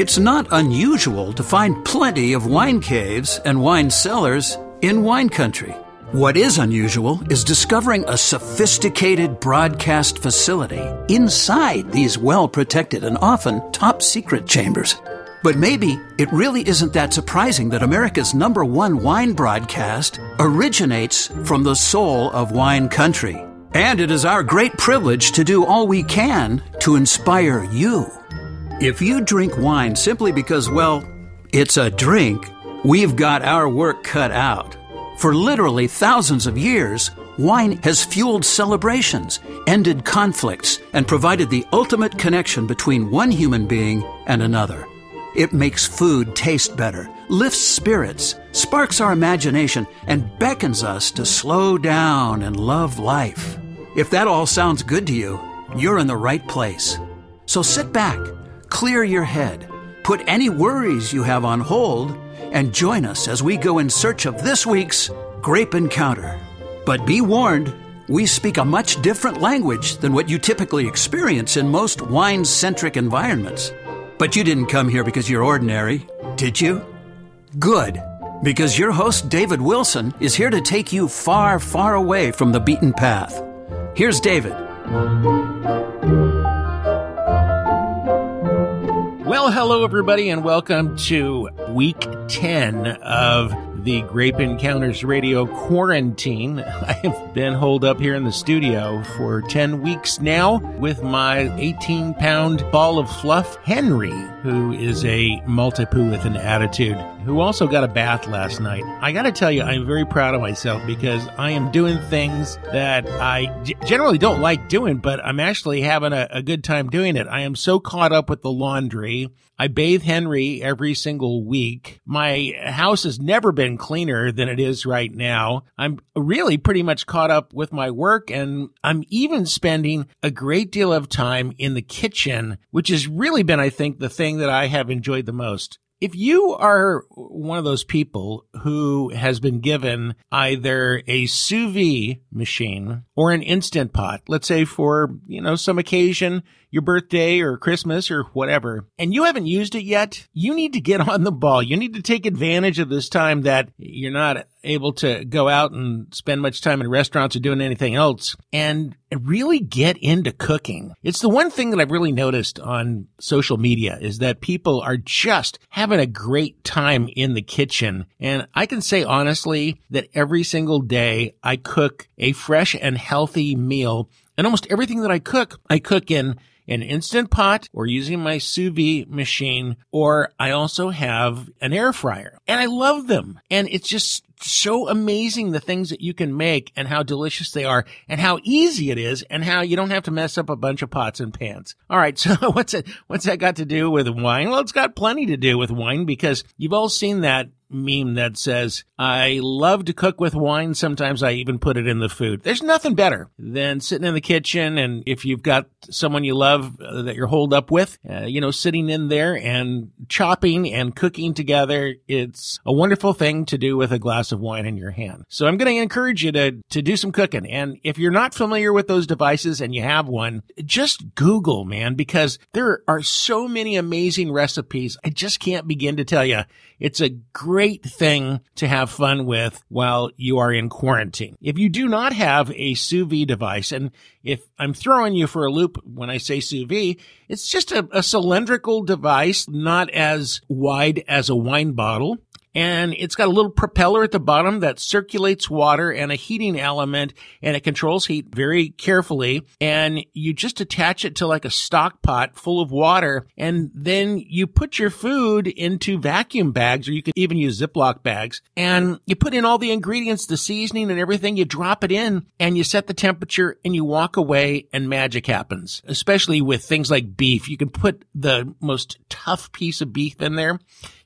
It's not unusual to find plenty of wine caves and wine cellars in wine country. What is unusual is discovering a sophisticated broadcast facility inside these well protected and often top secret chambers. But maybe it really isn't that surprising that America's number one wine broadcast originates from the soul of wine country. And it is our great privilege to do all we can to inspire you. If you drink wine simply because, well, it's a drink, we've got our work cut out. For literally thousands of years, wine has fueled celebrations, ended conflicts, and provided the ultimate connection between one human being and another. It makes food taste better, lifts spirits, sparks our imagination, and beckons us to slow down and love life. If that all sounds good to you, you're in the right place. So sit back, clear your head, put any worries you have on hold, and join us as we go in search of this week's Grape Encounter. But be warned, we speak a much different language than what you typically experience in most wine centric environments. But you didn't come here because you're ordinary, did you? Good, because your host, David Wilson, is here to take you far, far away from the beaten path. Here's David. Well, hello, everybody, and welcome to week 10 of the Grape Encounters Radio quarantine. I have been holed up here in the studio for 10 weeks now with my 18 pound ball of fluff, Henry, who is a maltipoo with an attitude, who also got a bath last night. I gotta tell you, I'm very proud of myself because I am doing things that I generally don't like doing, but I'm actually having a, a good time doing it. I am so caught up with the laundry. I bathe Henry every single week. My house has never been cleaner than it is right now. I'm really pretty much caught up with my work and I'm even spending a great deal of time in the kitchen, which has really been, I think, the thing that I have enjoyed the most. If you are one of those people who has been given either a sous vide machine or an instant pot, let's say for, you know, some occasion, your birthday or Christmas or whatever, and you haven't used it yet, you need to get on the ball. You need to take advantage of this time that you're not able to go out and spend much time in restaurants or doing anything else and really get into cooking. It's the one thing that I've really noticed on social media is that people are just having a great time in the kitchen. And I can say honestly that every single day I cook a fresh and healthy meal and almost everything that I cook, I cook in an instant pot or using my sous vide machine, or I also have an air fryer and I love them. And it's just so amazing the things that you can make and how delicious they are and how easy it is and how you don't have to mess up a bunch of pots and pans. All right. So what's it, what's that got to do with wine? Well, it's got plenty to do with wine because you've all seen that meme that says, I love to cook with wine. Sometimes I even put it in the food. There's nothing better than sitting in the kitchen. And if you've got someone you love uh, that you're holed up with, uh, you know, sitting in there and chopping and cooking together, it's a wonderful thing to do with a glass of wine in your hand. So I'm going to encourage you to, to do some cooking. And if you're not familiar with those devices and you have one, just Google, man, because there are so many amazing recipes. I just can't begin to tell you. It's a great thing to have fun with while you are in quarantine. If you do not have a sous vide device, and if I'm throwing you for a loop when I say sous vide, it's just a, a cylindrical device, not as wide as a wine bottle and it's got a little propeller at the bottom that circulates water and a heating element and it controls heat very carefully and you just attach it to like a stock pot full of water and then you put your food into vacuum bags or you could even use Ziploc bags and you put in all the ingredients, the seasoning and everything, you drop it in and you set the temperature and you walk away and magic happens, especially with things like beef. You can put the most tough piece of beef in there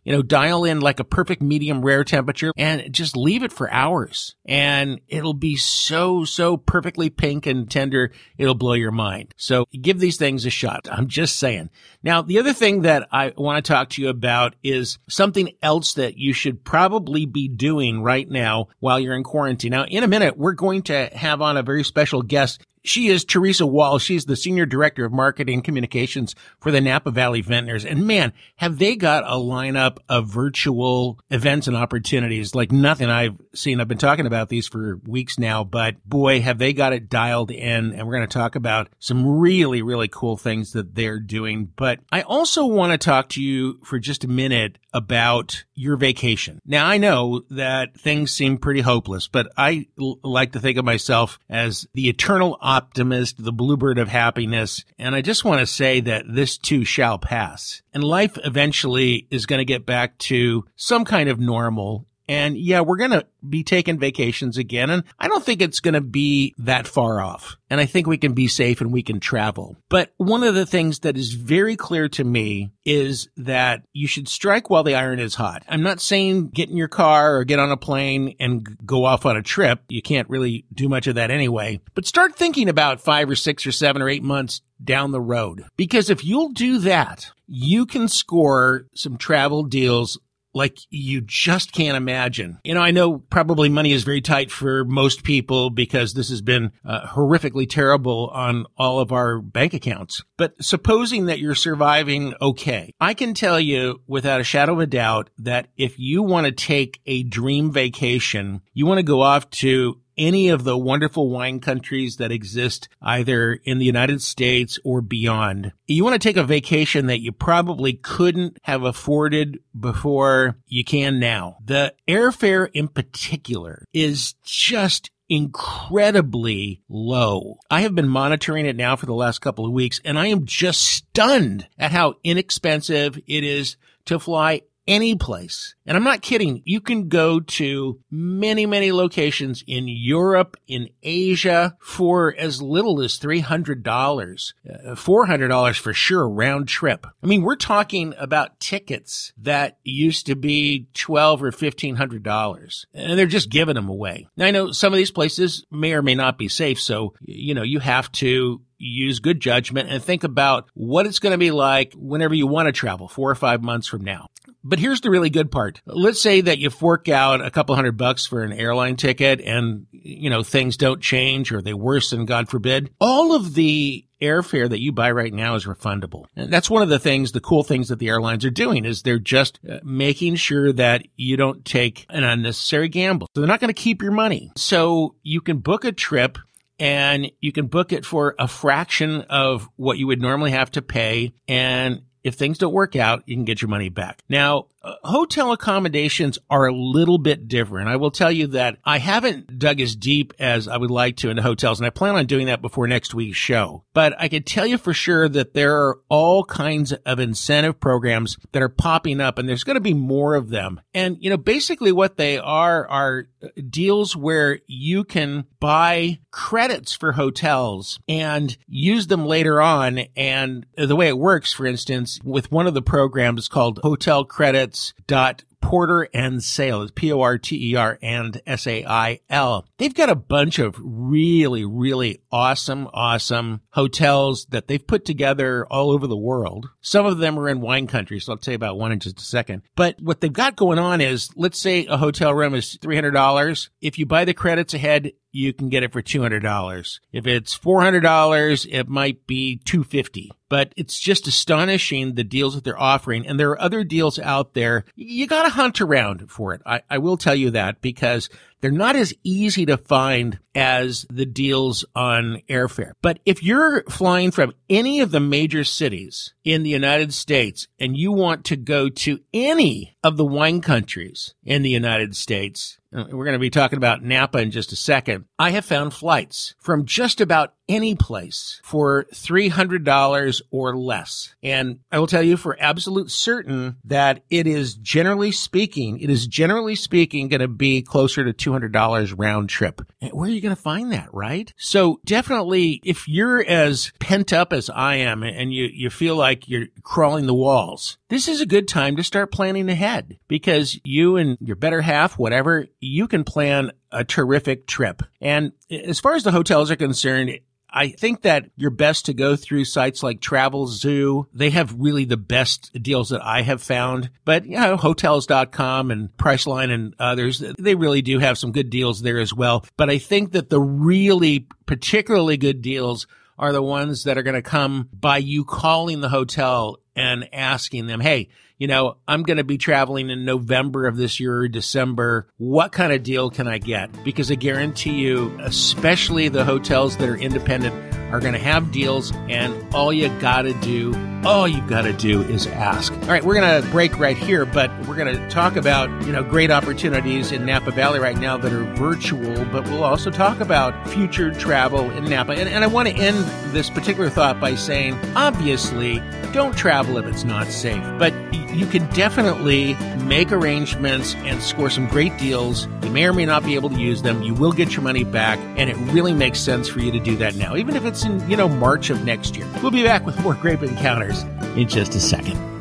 you know, dial in like a perfect medium rare temperature and just leave it for hours and it'll be so, so perfectly pink and tender. It'll blow your mind. So give these things a shot. I'm just saying. Now, the other thing that I want to talk to you about is something else that you should probably be doing right now while you're in quarantine. Now, in a minute, we're going to have on a very special guest She is Teresa Wall. She's the Senior Director of Marketing Communications for the Napa Valley Vintners. And man, have they got a lineup of virtual events and opportunities like nothing I've seen. I've been talking about these for weeks now, but boy, have they got it dialed in. And we're going to talk about some really, really cool things that they're doing. But I also want to talk to you for just a minute about your vacation. Now, I know that things seem pretty hopeless, but I l- like to think of myself as the eternal optimist, the bluebird of happiness. And I just want to say that this too shall pass. And life eventually is going to get back to some kind of normal and yeah, we're going to be taking vacations again. And I don't think it's going to be that far off. And I think we can be safe and we can travel. But one of the things that is very clear to me is that you should strike while the iron is hot. I'm not saying get in your car or get on a plane and go off on a trip. You can't really do much of that anyway. But start thinking about five or six or seven or eight months down the road. Because if you'll do that, you can score some travel deals like you just can't imagine. You know, I know probably money is very tight for most people because this has been uh, horrifically terrible on all of our bank accounts. But supposing that you're surviving okay, I can tell you without a shadow of a doubt that if you want to take a dream vacation, you want to go off to any of the wonderful wine countries that exist either in the United States or beyond. You want to take a vacation that you probably couldn't have afforded before you can now. The airfare in particular is just incredibly low. I have been monitoring it now for the last couple of weeks and I am just stunned at how inexpensive it is to fly any place. And I'm not kidding. You can go to many, many locations in Europe, in Asia for as little as $300, uh, $400 for sure round trip. I mean, we're talking about tickets that used to be 12 or $1,500 and they're just giving them away. Now I know some of these places may or may not be safe. So, you know, you have to use good judgment and think about what it's going to be like whenever you want to travel four or five months from now. But here's the really good part. Let's say that you fork out a couple hundred bucks for an airline ticket and, you know, things don't change or they worsen, God forbid. All of the airfare that you buy right now is refundable. And that's one of the things, the cool things that the airlines are doing is they're just uh, making sure that you don't take an unnecessary gamble. So they're not going to keep your money. So you can book a trip and you can book it for a fraction of what you would normally have to pay. And if things don't work out, you can get your money back. Now, uh, hotel accommodations are a little bit different. I will tell you that I haven't dug as deep as I would like to into hotels, and I plan on doing that before next week's show. But I can tell you for sure that there are all kinds of incentive programs that are popping up, and there's going to be more of them. And, you know, basically what they are are deals where you can buy credits for hotels and use them later on. And the way it works, for instance, with one of the programs called Hotel Credits dot Porter and Sail. It's P-O-R-T-E-R and S-A-I-L. They've got a bunch of really, really awesome, awesome hotels that they've put together all over the world. Some of them are in wine country, so I'll tell you about one in just a second. But what they've got going on is, let's say a hotel room is $300. If you buy the credits ahead, you can get it for $200. If it's $400, it might be 250 but it's just astonishing the deals that they're offering. And there are other deals out there. You got to hunt around for it. I, I will tell you that because they're not as easy to find as the deals on airfare. But if you're flying from any of the major cities in the United States and you want to go to any of the wine countries in the United States, we're going to be talking about Napa in just a second. I have found flights from just about any place for $300 or less. And I will tell you for absolute certain that it is generally speaking, it is generally speaking going to be closer to $200 round trip. Eh, where are you going to find that, right? So definitely if you're as pent up as I am and you, you feel like you're crawling the walls, this is a good time to start planning ahead because you and your better half, whatever, you can plan a terrific trip. And eh, as far as the hotels are concerned, I think that you're best to go through sites like Travelzoo. They have really the best deals that I have found. But, you know, hotels.com and Priceline and others, they really do have some good deals there as well. But I think that the really particularly good deals are the ones that are going to come by you calling the hotel and asking them, Hey, you know, I'm going to be traveling in November of this year or December. What kind of deal can I get? Because I guarantee you, especially the hotels that are independent are going to have deals and all you got to do, all you got to do is ask. All right, we're going to break right here, but we're going to talk about, you know, great opportunities in Napa Valley right now that are virtual, but we'll also talk about future travel in Napa. And, and I want to end this particular thought by saying, obviously, don't travel if it's not safe, but you can definitely make arrangements and score some great deals. You may or may not be able to use them. You will get your money back, and it really makes sense for you to do that now, even if it's in, you know, March of next year. We'll be back with more Grape Encounters in just a second.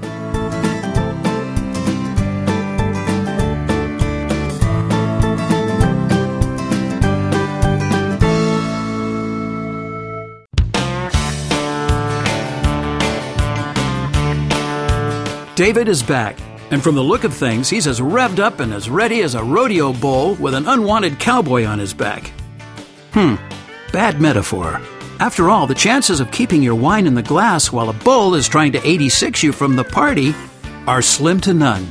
David is back, and from the look of things, he's as revved up and as ready as a rodeo bull with an unwanted cowboy on his back. Hmm, bad metaphor. After all, the chances of keeping your wine in the glass while a bull is trying to 86 you from the party are slim to none.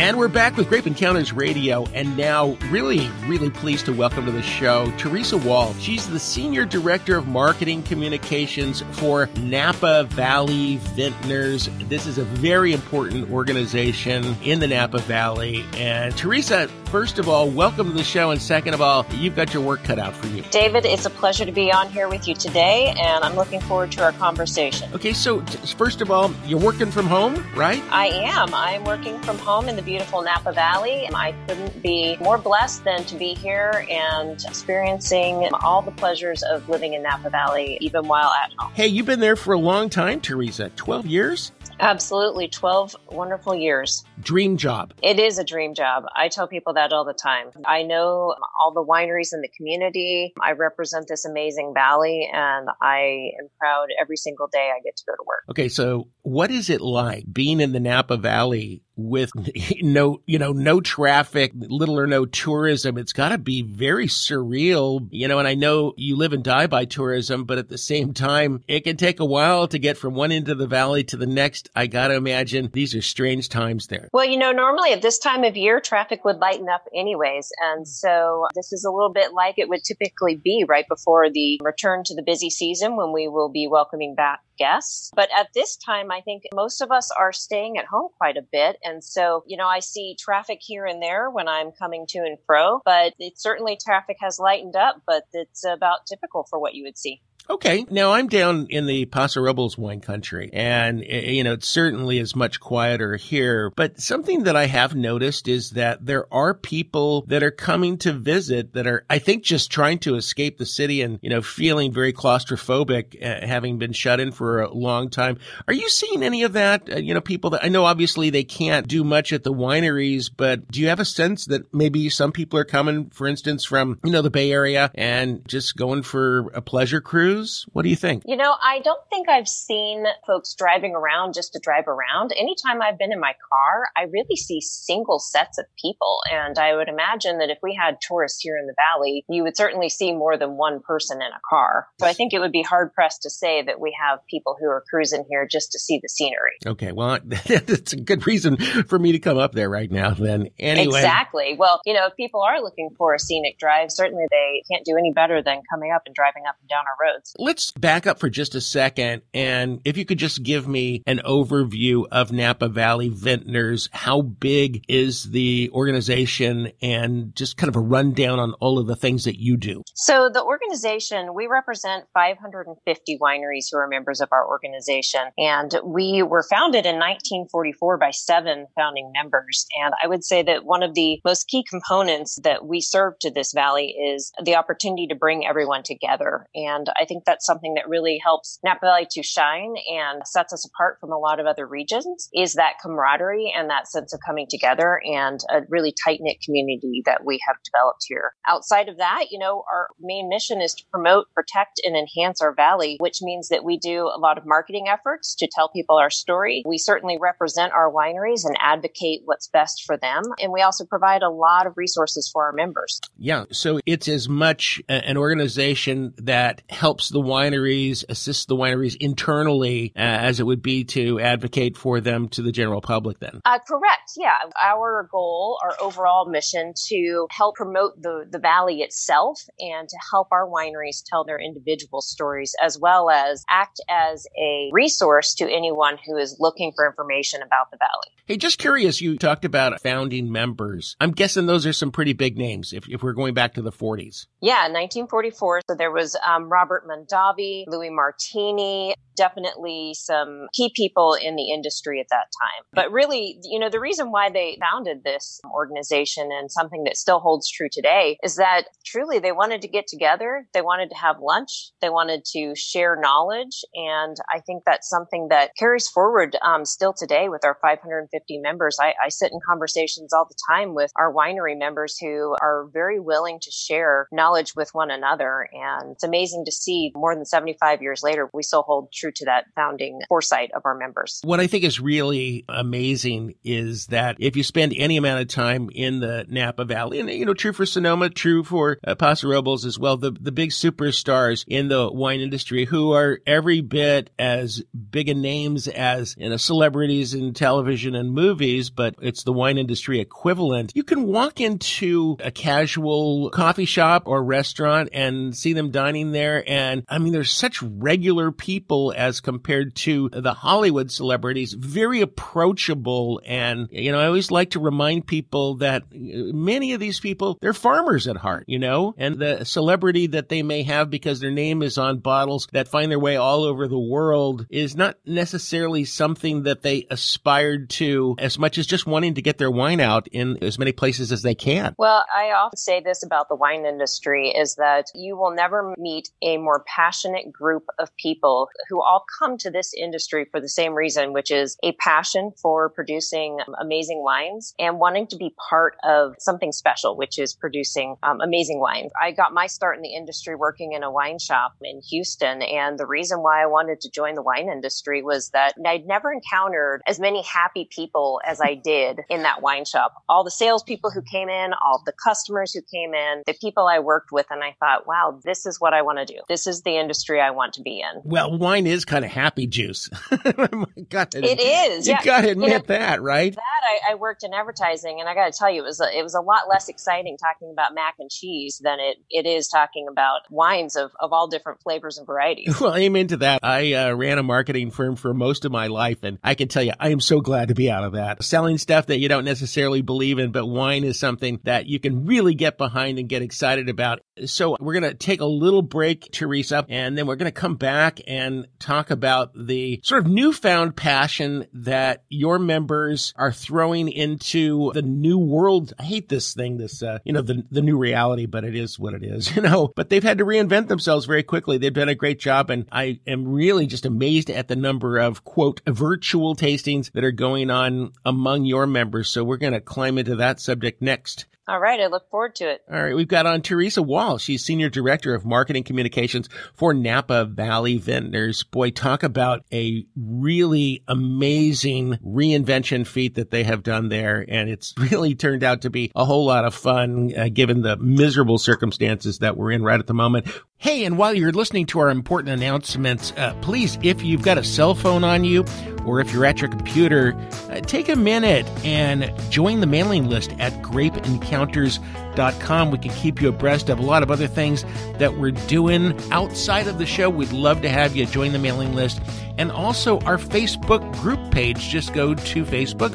And we're back with Grape Encounters Radio, and now really, really pleased to welcome to the show Teresa Wall. She's the Senior Director of Marketing Communications for Napa Valley Vintners. This is a very important organization in the Napa Valley. And Teresa, first of all, welcome to the show, and second of all, you've got your work cut out for you. David, it's a pleasure to be on here with you today, and I'm looking forward to our conversation. Okay, so first of all, you're working from home, right? I am. I'm working from home in the beautiful Napa Valley. I couldn't be more blessed than to be here and experiencing all the pleasures of living in Napa Valley, even while at home. Hey, you've been there for a long time, Teresa. 12 years? Absolutely. 12 wonderful years. Dream job. It is a dream job. I tell people that all the time. I know all the wineries in the community. I represent this amazing valley and I am proud every single day I get to go to work. Okay. So what is it like being in the Napa Valley with no, you know, no traffic, little or no tourism. It's got to be very surreal, you know, and I know you live and die by tourism, but at the same time, it can take a while to get from one end of the valley to the next. I got to imagine these are strange times there. Well, you know, normally at this time of year, traffic would lighten up anyways. And mm. so this is a little bit like it would typically be right before the return to the busy season when we will be welcoming back guests. But at this time, I think most of us are staying at home quite a bit. And so, you know, I see traffic here and there when I'm coming to and fro, but it certainly traffic has lightened up, but it's about typical for what you would see. Okay. Now I'm down in the Paso Robles wine country and, eh, you know, it certainly is much quieter here. But something that I have noticed is that there are people that are coming to visit that are, I think, just trying to escape the city and, you know, feeling very claustrophobic, uh, having been shut in for a long time. Are you seeing any of that? Uh, you know, people that I know obviously they can't do much at the wineries, but do you have a sense that maybe some people are coming, for instance, from, you know, the Bay Area and just going for a pleasure cruise? What do you think? You know, I don't think I've seen folks driving around just to drive around. Anytime I've been in my car, I really see single sets of people. And I would imagine that if we had tourists here in the valley, you would certainly see more than one person in a car. So I think it would be hard pressed to say that we have people who are cruising here just to see the scenery. Okay. Well, that's a good reason for me to come up there right now then. Anyway. Exactly. Well, you know, if people are looking for a scenic drive, certainly they can't do any better than coming up and driving up and down our roads. Let's back up for just a second. And if you could just give me an overview of Napa Valley Vintners, how big is the organization and just kind of a rundown on all of the things that you do? So the organization, we represent 550 wineries who are members of our organization. And we were founded in 1944 by seven founding members. And I would say that one of the most key components that we serve to this valley is the opportunity to bring everyone together. And I think that's something that really helps Napa Valley to shine and sets us apart from a lot of other regions is that camaraderie and that sense of coming together and a really tight knit community that we have developed here. Outside of that, you know, our main mission is to promote, protect, and enhance our valley, which means that we do a lot of marketing efforts to tell people our story. We certainly represent our wineries and advocate what's best for them. And we also provide a lot of resources for our members. Yeah. So it's as much an organization that helps the wineries, assists the wineries internally uh, as it would be to advocate for them to the general public then. Uh, correct. Yeah. Our goal, our overall mission to help promote the, the valley itself and to help our wineries tell their individual stories as well as act as a resource to anyone who is looking for information about the valley. Hey, just curious, you talked about founding members. I'm guessing those are some pretty big names if, if we're going back to the 40s. Yeah, 1944. So there was um, Robert Mondavi, Louis Martini, definitely some key people in the industry at that time. But really, you know, the reason why they founded this organization and something that still holds true today is that truly they wanted to get together. They wanted to have lunch. They wanted to share knowledge. And I think that's something that carries forward um, still today with our 550 members. I, I sit in conversations all the time with our winery members who are very willing to share knowledge with one another. And it's amazing to see more than 75 years later, we still hold true to that founding foresight of our members. What I think is really amazing is that if you spend any amount of time in the Napa Valley, and you know, true for Sonoma, true for uh, Paso Robles as well, the, the big superstars in the wine industry who are every bit as big a names as you know, celebrities in television and movies, but it's the wine industry equivalent. You can walk into a casual coffee shop or restaurant and see them dining there. And I mean, they're such regular people as compared to the Hollywood celebrities, very approachable. And, you know, I always like to remind people that uh, many of these people, they're farmers at heart, you know, and the celebrity that they may have because their name is on bottles that find their way all over the world is not necessarily something that they aspired to as much as just wanting to get their wine out in as many places as they can. Well, I often say this about the wine industry is that you will never meet a more passionate group of people who all come to this industry for the same reason, which is a passion for producing amazing wines and wanting to be part of something special, which is producing um, amazing wines. I got my start in the industry working in a wine shop in Houston. And the reason why I wanted to join the wine industry was that I'd never encountered as many happy people as I did in that wine shop. All the salespeople who came in, all the customers who came in, the people I worked with. And I thought, wow, this is what I want to do. This is the industry I want to be in. Well, wine is kind of happy juice. it is. You yeah. got to admit you know, that, right? That I, I, worked in advertising, and I got to tell you, it was a, it was a lot less exciting talking about mac and cheese than it it is talking about wines of of all different flavors and varieties. Well, I'm into that. I uh, ran a marketing firm for most of my life, and I can tell you, I am so glad to be out of that. Selling stuff that you don't necessarily believe in, but wine is something that you can really get behind and get excited about. So we're going to take a little break, Teresa, and then we're going to come back and talk about the sort of newfound passion that your members are throwing into the new world. I hate this thing, this, uh, you know, the, the new reality, but it is what it is, you know, but they've had to reinvent themselves very quickly. They've done a great job. And I am really just amazed at the number of quote virtual tastings that are going on among your members. So we're going to climb into that subject next. All right. I look forward to it. All right. We've got on Teresa Wall. She's Senior Director of Marketing Communications for Napa Valley Vintners. Boy, talk about a really amazing reinvention feat that they have done there. And it's really turned out to be a whole lot of fun, uh, given the miserable circumstances that we're in right at the moment. Hey, and while you're listening to our important announcements, uh, please, if you've got a cell phone on you or if you're at your computer, uh, take a minute and join the mailing list at grapeencounters.com. We can keep you abreast of a lot of other things that we're doing outside of the show. We'd love to have you join the mailing list and also our Facebook group page. Just go to Facebook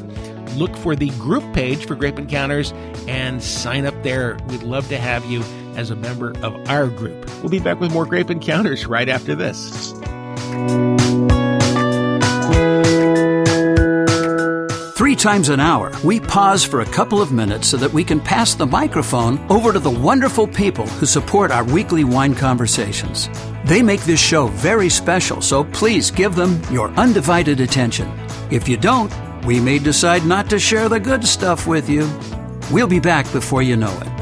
look for the group page for Grape Encounters and sign up there. We'd love to have you as a member of our group. We'll be back with more Grape Encounters right after this. Three times an hour, we pause for a couple of minutes so that we can pass the microphone over to the wonderful people who support our weekly wine conversations. They make this show very special, so please give them your undivided attention. If you don't, we may decide not to share the good stuff with you. We'll be back before you know it.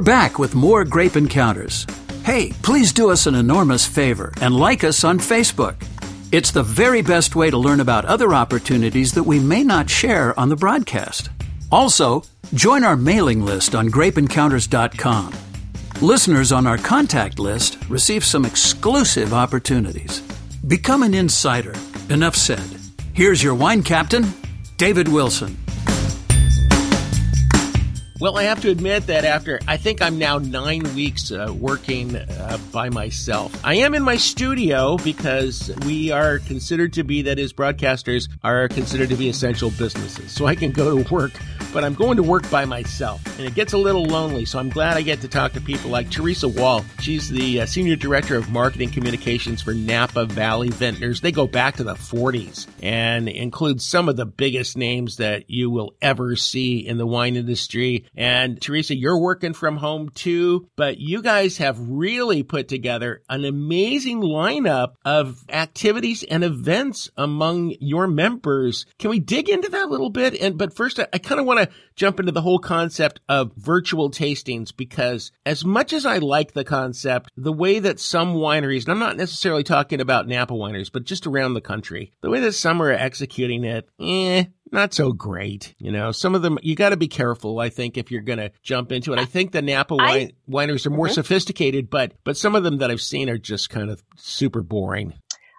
We're back with more Grape Encounters. Hey, please do us an enormous favor and like us on Facebook. It's the very best way to learn about other opportunities that we may not share on the broadcast. Also, join our mailing list on grapeencounters.com. Listeners on our contact list receive some exclusive opportunities. Become an insider. Enough said. Here's your wine captain, David Wilson. Well, I have to admit that after I think I'm now nine weeks uh, working uh, by myself. I am in my studio because we are considered to be, that is, broadcasters are considered to be essential businesses. So I can go to work, but I'm going to work by myself. And it gets a little lonely. So I'm glad I get to talk to people like Teresa Wall. She's the uh, Senior Director of Marketing Communications for Napa Valley Vintners. They go back to the 40s and include some of the biggest names that you will ever see in the wine industry. And Teresa, you're working from home too, but you guys have really put together an amazing lineup of activities and events among your members. Can we dig into that a little bit? And, but first, I, I kind of want to jump into the whole concept of virtual tastings because as much as I like the concept, the way that some wineries, and I'm not necessarily talking about Napa wineries, but just around the country, the way that some are executing it, eh, not so great. You know, some of them, you got to be careful, I think, if you're going to jump into it. I think the Napa wine, I, wineries are more mm-hmm. sophisticated, but, but some of them that I've seen are just kind of super boring.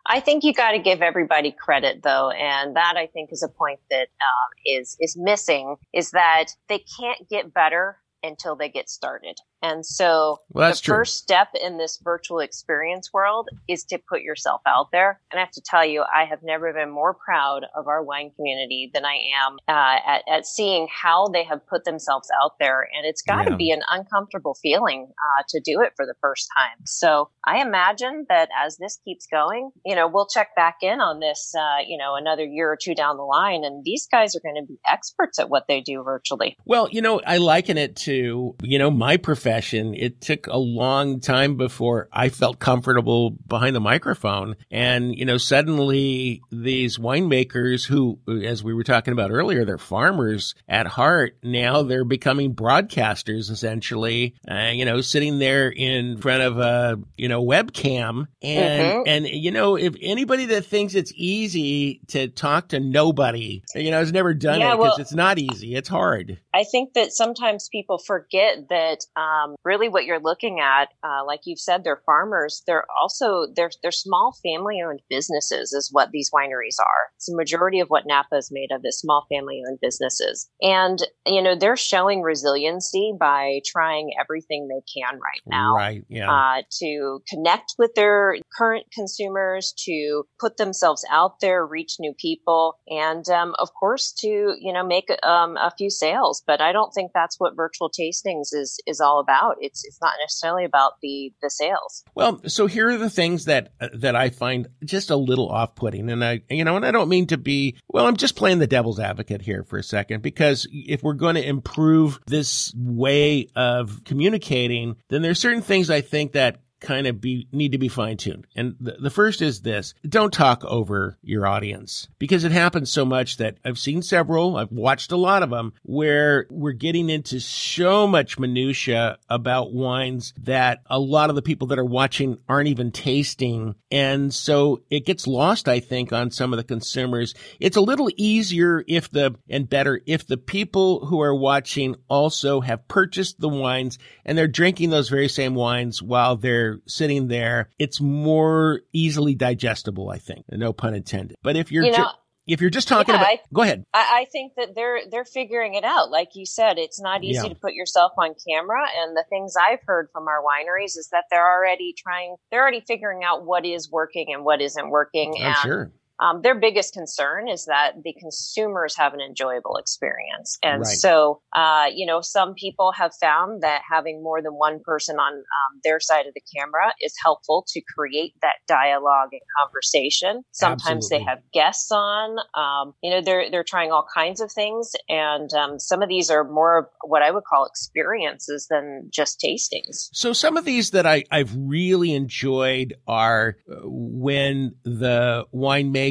I think you got to give everybody credit though, and that I think is a point that um, is is missing is that they can't get better until they get started. And so well, the true. first step in this virtual experience world is to put yourself out there. And I have to tell you, I have never been more proud of our wine community than I am uh, at, at, seeing how they have put themselves out there. And it's got to yeah. be an uncomfortable feeling uh, to do it for the first time. So I imagine that as this keeps going, you know, we'll check back in on this, uh, you know, another year or two down the line. And these guys are going to be experts at what they do virtually. Well, you know, I liken it to, you know, my profession profession, it took a long time before I felt comfortable behind the microphone. And, you know, suddenly these winemakers who, as we were talking about earlier, they're farmers at heart. Now they're becoming broadcasters essentially, uh, you know, sitting there in front of a, you know, webcam. And, mm-hmm. and, you know, if anybody that thinks it's easy to talk to nobody, you know, has never done yeah, it because well, it's not easy. It's hard. I think that sometimes people forget that, um, um, really what you're looking at, uh, like you've said, they're farmers. They're also they're they're small family owned businesses, is what these wineries are. It's the majority of what Napa is made of is small family owned businesses, and you know they're showing resiliency by trying everything they can right now, right? Yeah, uh, to connect with their current consumers, to put themselves out there, reach new people, and um, of course to you know make um, a few sales. But I don't think that's what virtual tastings is is all about about. It's it's not necessarily about the the sales. Well, so here are the things that that I find just a little off putting, and I you know, and I don't mean to be. Well, I'm just playing the devil's advocate here for a second because if we're going to improve this way of communicating, then there's certain things I think that kind of be need to be fine tuned. And the, the first is this: don't talk over your audience because it happens so much that I've seen several, I've watched a lot of them where we're getting into so much minutia about wines that a lot of the people that are watching aren't even tasting, and so it gets lost. I think on some of the consumers, it's a little easier if the and better if the people who are watching also have purchased the wines and they're drinking those very same wines while they're sitting there, it's more easily digestible, I think. No pun intended. But if you're, you know, ju- if you're just talking yeah, about, I, go ahead. I, I, think that they're they're figuring it out. Like you said, it's not easy yeah. to put yourself on camera. And the things I've heard from our wineries is that they're already trying, they're already figuring out what is working and what isn't working. I'm and sure um, their biggest concern is that the consumers have an enjoyable experience. And Right. so, uh, you know, some people have found that having more than one person on um, their side of the camera is helpful to create that dialogue and conversation. Sometimes they have guests on. Um, you know, they're they're trying all kinds of things, and um, some of these are more of what I would call experiences than just tastings. So some of these that I, I've really enjoyed are uh, when the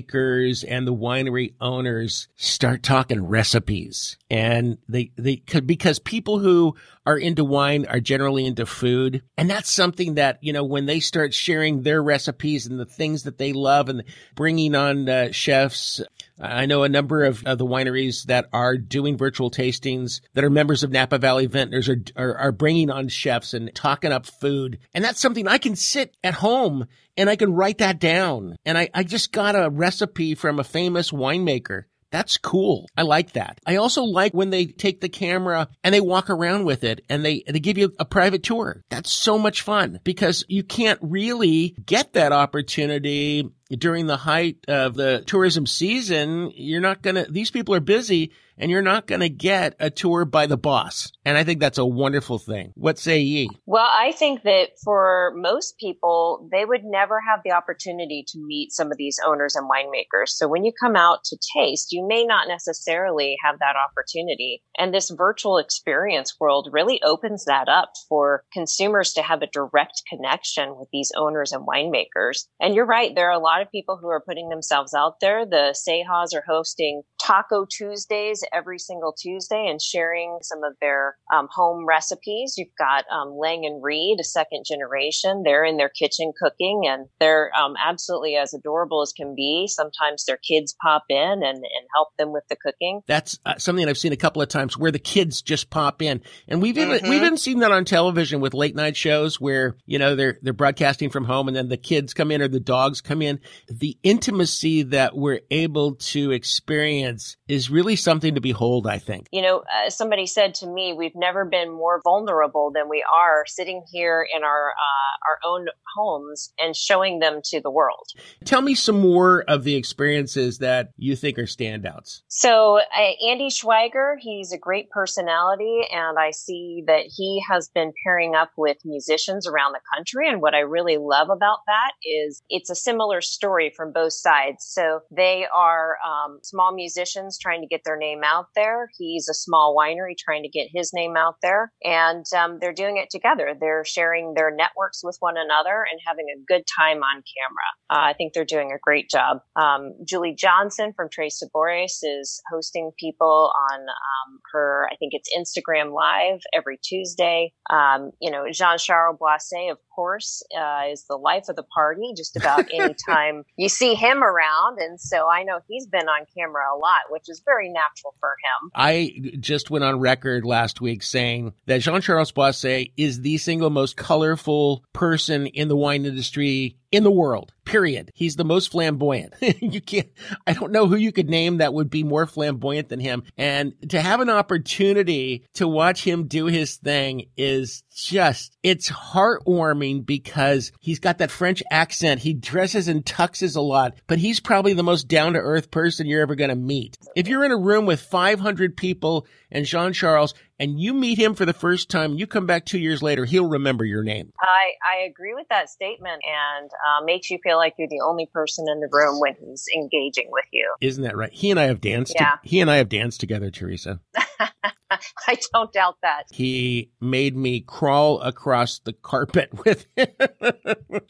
winemakers and the winery owners start talking recipes and they, they could, because people who are into wine are generally into food. And that's something that, you know, when they start sharing their recipes and the things that they love and bringing on uh, chefs, I know a number of, of the wineries that are doing virtual tastings that are members of Napa Valley Vintners are, are, are bringing on chefs and talking up food. And that's something I can sit at home and I can write that down. And I, I just got a recipe from a famous winemaker. That's cool. I like that. I also like when they take the camera and they walk around with it and they, they give you a private tour. That's so much fun because you can't really get that opportunity during the height of the tourism season. You're not going to, these people are busy and you're not going to get a tour by the boss. And I think that's a wonderful thing. What say ye? Well, I think that for most people, they would never have the opportunity to meet some of these owners and winemakers. So when you come out to taste, you may not necessarily have that opportunity. And this virtual experience world really opens that up for consumers to have a direct connection with these owners and winemakers. And you're right. There are a lot of people who are putting themselves out there. The Sehas are hosting Taco Tuesdays every single Tuesday and sharing some of their um, home recipes. You've got um, Lang and Reed, a second generation. They're in their kitchen cooking and they're um, absolutely as adorable as can be. Sometimes their kids pop in and, and help them with the cooking. That's uh, something I've seen a couple of times where the kids just pop in, and we've even Mhm. we've even seen that on television with late night shows where you know they're they're broadcasting from home, and then the kids come in or the dogs come in. The intimacy that we're able to experience is really something to behold. I think. You know, uh, somebody said to me, we've never been more vulnerable than we are sitting here in our uh, our own homes and showing them to the world. Tell me some more of the experiences that you think are standouts. So uh, Andy Schweiger, he's a great personality, and I see that he has been pairing up with musicians around the country. And what I really love about that is it's a similar story from both sides. So they are um, small musicians trying to get their name out there. He's a small winery trying to get his name out there, and um, they're doing it together. They're sharing their networks with one another and having a good time on camera. Uh, I think they're doing a great job. Um, Julie Johnson from Tres Sabores is hosting people on um, her, I think it's Instagram Live every Tuesday. Um, you know, Jean Charles Boisset, of course, uh, is the life of the party just about any time you see him around. And so I know he's been on camera a lot, which is very natural for him. I just went on record last week saying that Jean Charles Boisset is the single most colorful person in the wine industry in the world. Period. He's the most flamboyant. you can't, I don't know who you could name that would be more flamboyant than him. And to have an opportunity to watch him do his thing is just, it's heartwarming because he's got that French accent. He dresses and tuxes a lot, but he's probably the most down to earth person you're ever going to meet. If you're in a room with 500 people and Jean Charles and you meet him for the first time, you come back two years later, he'll remember your name. I, I agree with that statement and uh, makes you feel like you're the only person in the room when he's engaging with you. Isn't that right? He and I have danced. Yeah. he and I have danced together, Teresa. I don't doubt that. He made me crawl across the carpet with him.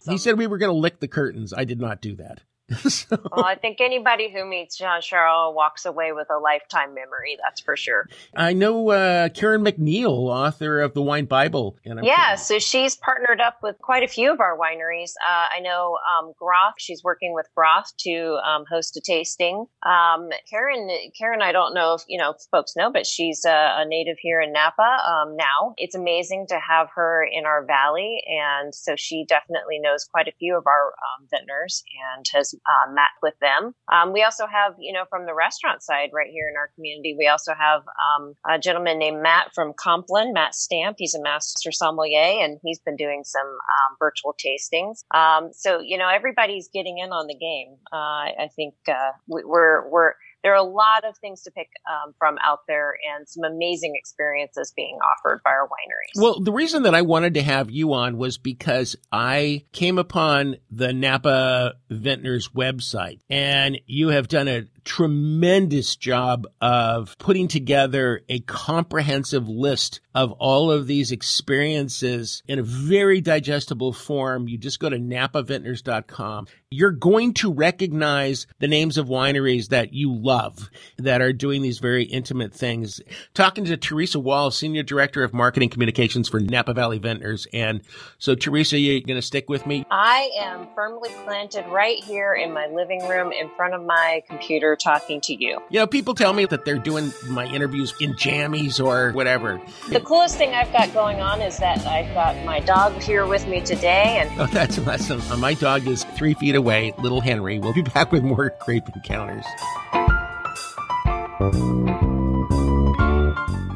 he said we were going to lick the curtains. I did not do that. So- Well, I think anybody who meets Jean Charles walks away with a lifetime memory, that's for sure. I know uh, Karen MacNeil, author of the Wine Bible. Yeah, so she's partnered up with quite a few of our wineries. Uh, I know um, Groff, she's working with Groth to um, host a tasting. Um, Karen, Karen, I don't know if you know folks know, but she's a, a native here in Napa um, now. It's amazing to have her in our valley, and so she definitely knows quite a few of our um, vintners and has uh, met with them. Um, we also have, you know, from the restaurant side right here in our community, we also have um, a gentleman named Matt from Compline, Matt Stamp. He's a master sommelier and he's been doing some um, virtual tastings. Um, so, you know, everybody's getting in on the game. Uh, I think uh, we, we're, we're, there are a lot of things to pick um, from out there and some amazing experiences being offered by our wineries. Well, the reason that I wanted to have you on was because I came upon the Napa Vintners website and you have done a tremendous job of putting together a comprehensive list of all of these experiences in a very digestible form. You just go to napavintners.com. You're going to recognize the names of wineries that you love that are doing these very intimate things. Talking to Teresa Wall, Senior Director of Marketing Communications for Napa Valley Vintners. And so, Teresa, you're going to stick with me? I am firmly planted right here in my living room in front of my computer talking to you. You know, people tell me that they're doing my interviews in jammies or whatever. The coolest thing I've got going on is that I've got my dog here with me today. And oh, that's awesome. Uh, my dog is three feet away, little Henry. We'll be back with more grape encounters.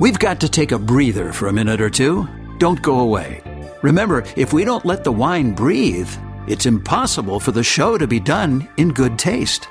We've got to take a breather for a minute or two. Don't go away. Remember, if we don't let the wine breathe, it's impossible for the show to be done in good taste.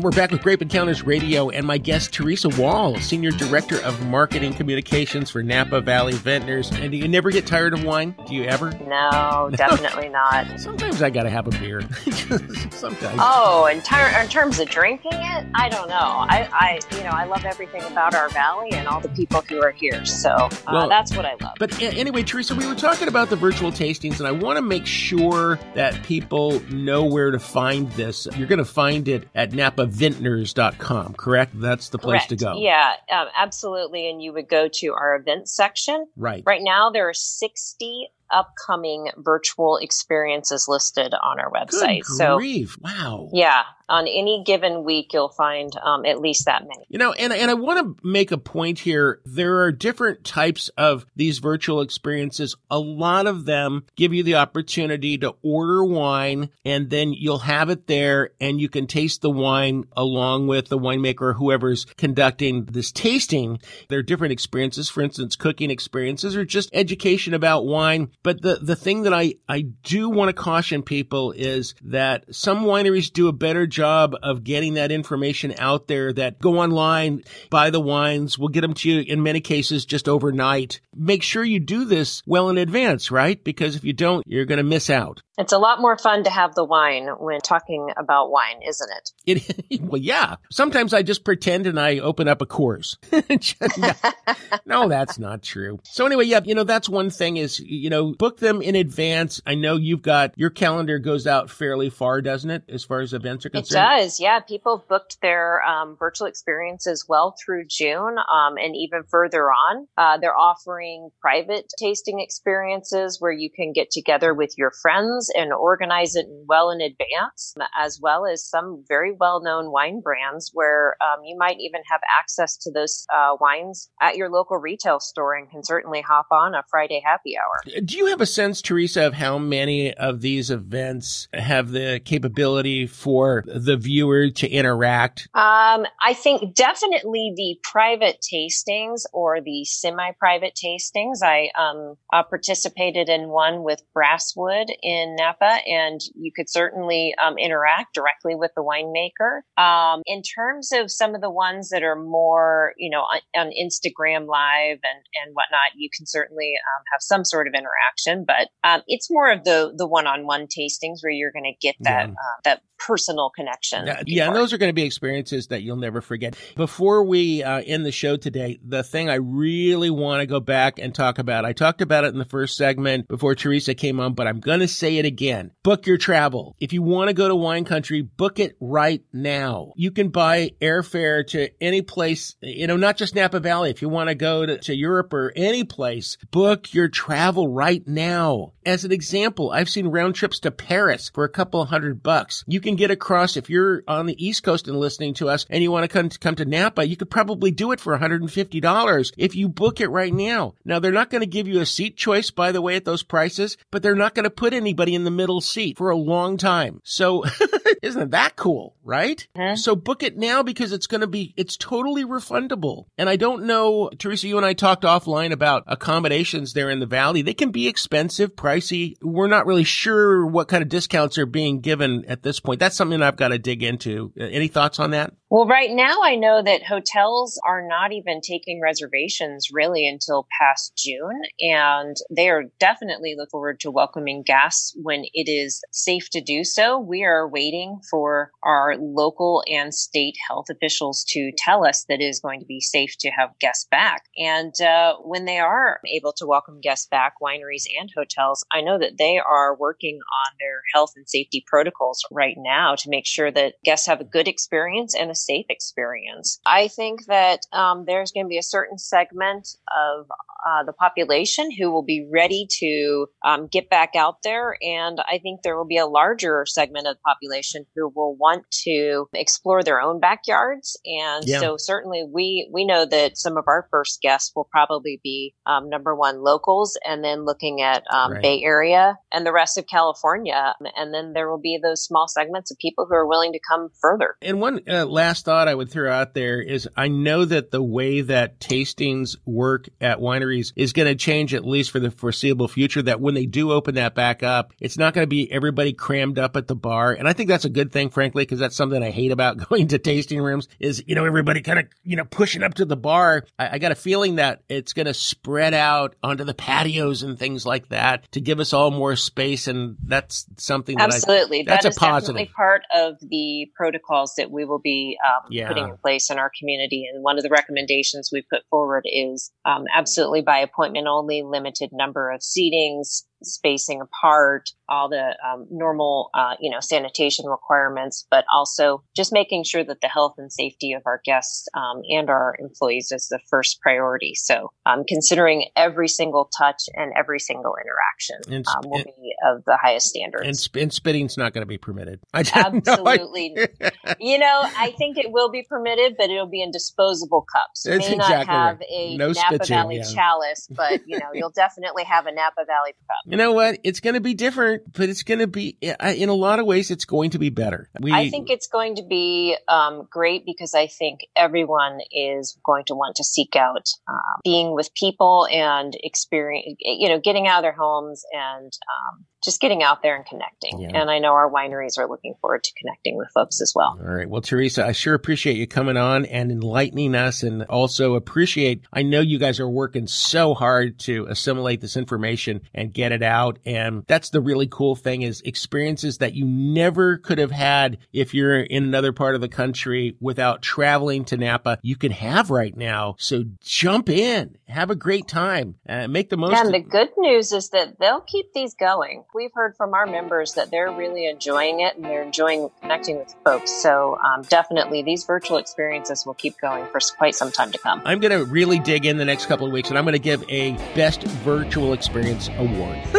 And we're back with Grape Encounters Radio and my guest, Teresa Wall, Senior Director of Marketing Communications for Napa Valley Vintners. And do you never get tired of wine? Do you ever? No, definitely not. Sometimes I got to have a beer. Sometimes. Oh, in, ter- in, terms of drinking it, I don't know. I, I, you know, I love everything about our valley and all the people who are here. So uh, well, that's what I love. But anyway, Teresa, we were talking about the virtual tastings, and I want to make sure that people know where to find this. You're going to find it at Napa vintners.com, correct? That's the place correct. to go. Yeah, um, absolutely. And you would go to our events section. Right. Right now, there are 60 upcoming virtual experiences listed on our website. So, wow. Yeah, on any given week, you'll find um, at least that many. You know, and and I want to make a point here. There are different types of these virtual experiences. A lot of them give you the opportunity to order wine, and then you'll have it there, and you can taste the wine along with the winemaker or whoever's conducting this tasting. There are different experiences. For instance, cooking experiences or just education about wine. But the the thing that I I do want to caution people is that some wineries do a better job of getting that information out there that go online, buy the wines. We'll get them to you in many cases just overnight. Make sure you do this well in advance, right? Because if you don't, you're going to miss out. It's a lot more fun to have the wine when talking about wine, isn't it? It well, yeah. Sometimes I just pretend and I open up a course. no, that's not true. So anyway, yeah, you know that's one thing is you know book them in advance. I know you've got your calendar goes out fairly far, doesn't it, as far as events are concerned? It does. Yeah, people booked their um, virtual experiences well through June um, and even further on. Uh, they're offering private tasting experiences where you can get together with your friends and organize it well in advance, as well as some very well known wine brands where um, you might even have access to those uh, wines at your local retail store and can certainly hop on a Friday happy hour. Do you have a sense, Teresa, of how many of these events have the capability for the viewer to interact? Um, I think definitely the private tastings or the semi private tastings. I um, uh, participated in one with Brasswood in Napa, and you could certainly um, interact directly with the winemaker. Um, in terms of some of the ones that are more, you know, on, on Instagram Live and and whatnot, you can certainly um, have some sort of interaction, but um, it's more of the the one on one tastings where you're going to get that yeah. uh, that personal connection. Yeah, yeah, and those are going to be experiences that you'll never forget. Before we uh, end the show today, the thing I really want to go back and talk about, I talked about it in the first segment before Teresa came on, but I'm going to say it again. Book your travel. If you want to go to wine country, book it right now. You can buy airfare to any place, you know, not just Napa Valley. If you want to go to, to Europe or any place, book your travel right right now. As an example, I've seen round trips to Paris for a couple hundred bucks. You can get across if you're on the East Coast and listening to us and you want to come to, come to Napa, you could probably do it for $150 if you book it right now. Now they're not going to give you a seat choice, by the way, at those prices, but they're not going to put anybody in the middle seat for a long time. So isn't that cool, right? Huh? So book it now because it's going to be, it's totally refundable. And I don't know, Teresa, you and I talked offline about accommodations there in the valley. They can be expensive, pricey. We're not really sure what kind of discounts are being given at this point. That's something I've got to dig into. Uh, any thoughts on that? Well, right now I know that hotels are not even taking reservations really until past June, and they are definitely looking forward to welcoming guests when it is safe to do so. We are waiting for our local and state health officials to tell us that it is going to be safe to have guests back. And uh, when they are able to welcome guests back, wineries and hotels, I know that they are working on their health and safety protocols right now to make sure that guests have a good experience and a safe experience. I think that um, there's going to be a certain segment of uh, the population who will be ready to um, get back out there. And I think there will be a larger segment of the population who will want to explore their own backyards. And yeah. so certainly we, we know that some of our first guests will probably be um, number one locals and then looking at um, right. Bay Area and the rest of California. And then there will be those small segments of people who are willing to come further. And one uh, last thought I would throw out there is I know that the way that tastings work at wineries is going to change at least for the foreseeable future. That when they do open that back up, it's not going to be everybody crammed up at the bar. And I think that's a good thing, frankly, because that's something I hate about going to tasting rooms is, you know, everybody kind of, you know, pushing up to the bar. I, I got a feeling that it's going to spread out onto the patios and things like that to give us all more space. And that's something that absolutely I, that's that a positive. definitely part of the protocols that we will be um, yeah. putting in place in our community. And one of the recommendations we put forward is um, absolutely by appointment only, limited number of seatings, spacing apart, all the um, normal, uh, you know, sanitation requirements, but also just making sure that the health and safety of our guests um, and our employees is the first priority. So, um, considering every single touch and every single interaction sp- um, will be of the highest standards. And, sp- and spitting's not going to be permitted. Absolutely. No you know, I think it will be permitted, but it'll be in disposable cups. You may exactly not have right. a no Napa spitting, Valley yeah. chalice, but you know, you'll definitely have a Napa Valley cup. You know what? It's going to be different, but it's going to be, in a lot of ways, it's going to be better. We, I think it's going to be um, great because I think everyone is going to want to seek out uh, being with people and experience, you know, getting out of their homes and um, just getting out there and connecting. Yeah. And I know our wineries are looking forward to connecting with folks as well. All right. Well, Teresa, I sure appreciate you coming on and enlightening us and also appreciate, I know you guys are working so hard to assimilate this information and get it out. And that's the really cool thing is experiences that you never could have had if you're in another part of the country without traveling to Napa. You can have right now. So jump in, have a great time, uh, make the most. And the good news is that they'll keep these going we've heard from our members that they're really enjoying it and they're enjoying connecting with folks. So um, definitely these virtual experiences will keep going for quite some time to come. I'm going to really dig in the next couple of weeks and I'm going to give a best virtual experience award.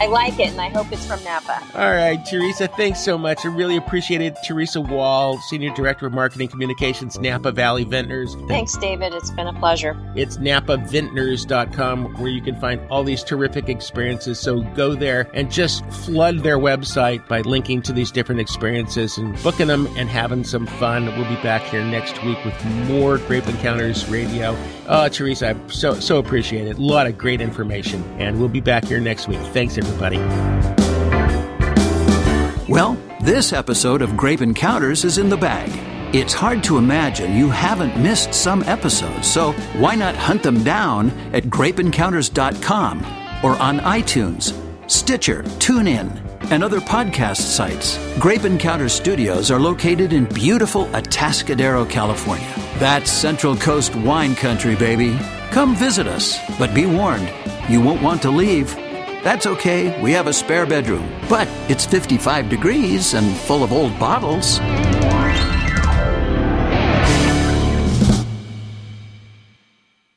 I like it and I hope it's from Napa. All right, Teresa, thanks so much. I really appreciate it. Teresa Wall, Senior Director of Marketing Communications, Napa Valley Vintners. Thanks, David. It's been a pleasure. It's napavintners.com where you can find all these terrific experiences. So go there and just flood their website by linking to these different experiences and booking them and having some fun. We'll be back here next week with more Grape Encounters Radio. Oh, Teresa, I so so appreciate it. A lot of great information, and we'll be back here next week. Thanks, everybody. Well, this episode of Grape Encounters is in the bag. It's hard to imagine you haven't missed some episodes, so why not hunt them down at grapeencounters.com or on iTunes, Stitcher, TuneIn, and other podcast sites. Grape Encounter Studios are located in beautiful Atascadero, California. That's Central Coast wine country, baby. Come visit us, but be warned, you won't want to leave. That's okay, we have a spare bedroom, but it's 55 degrees and full of old bottles.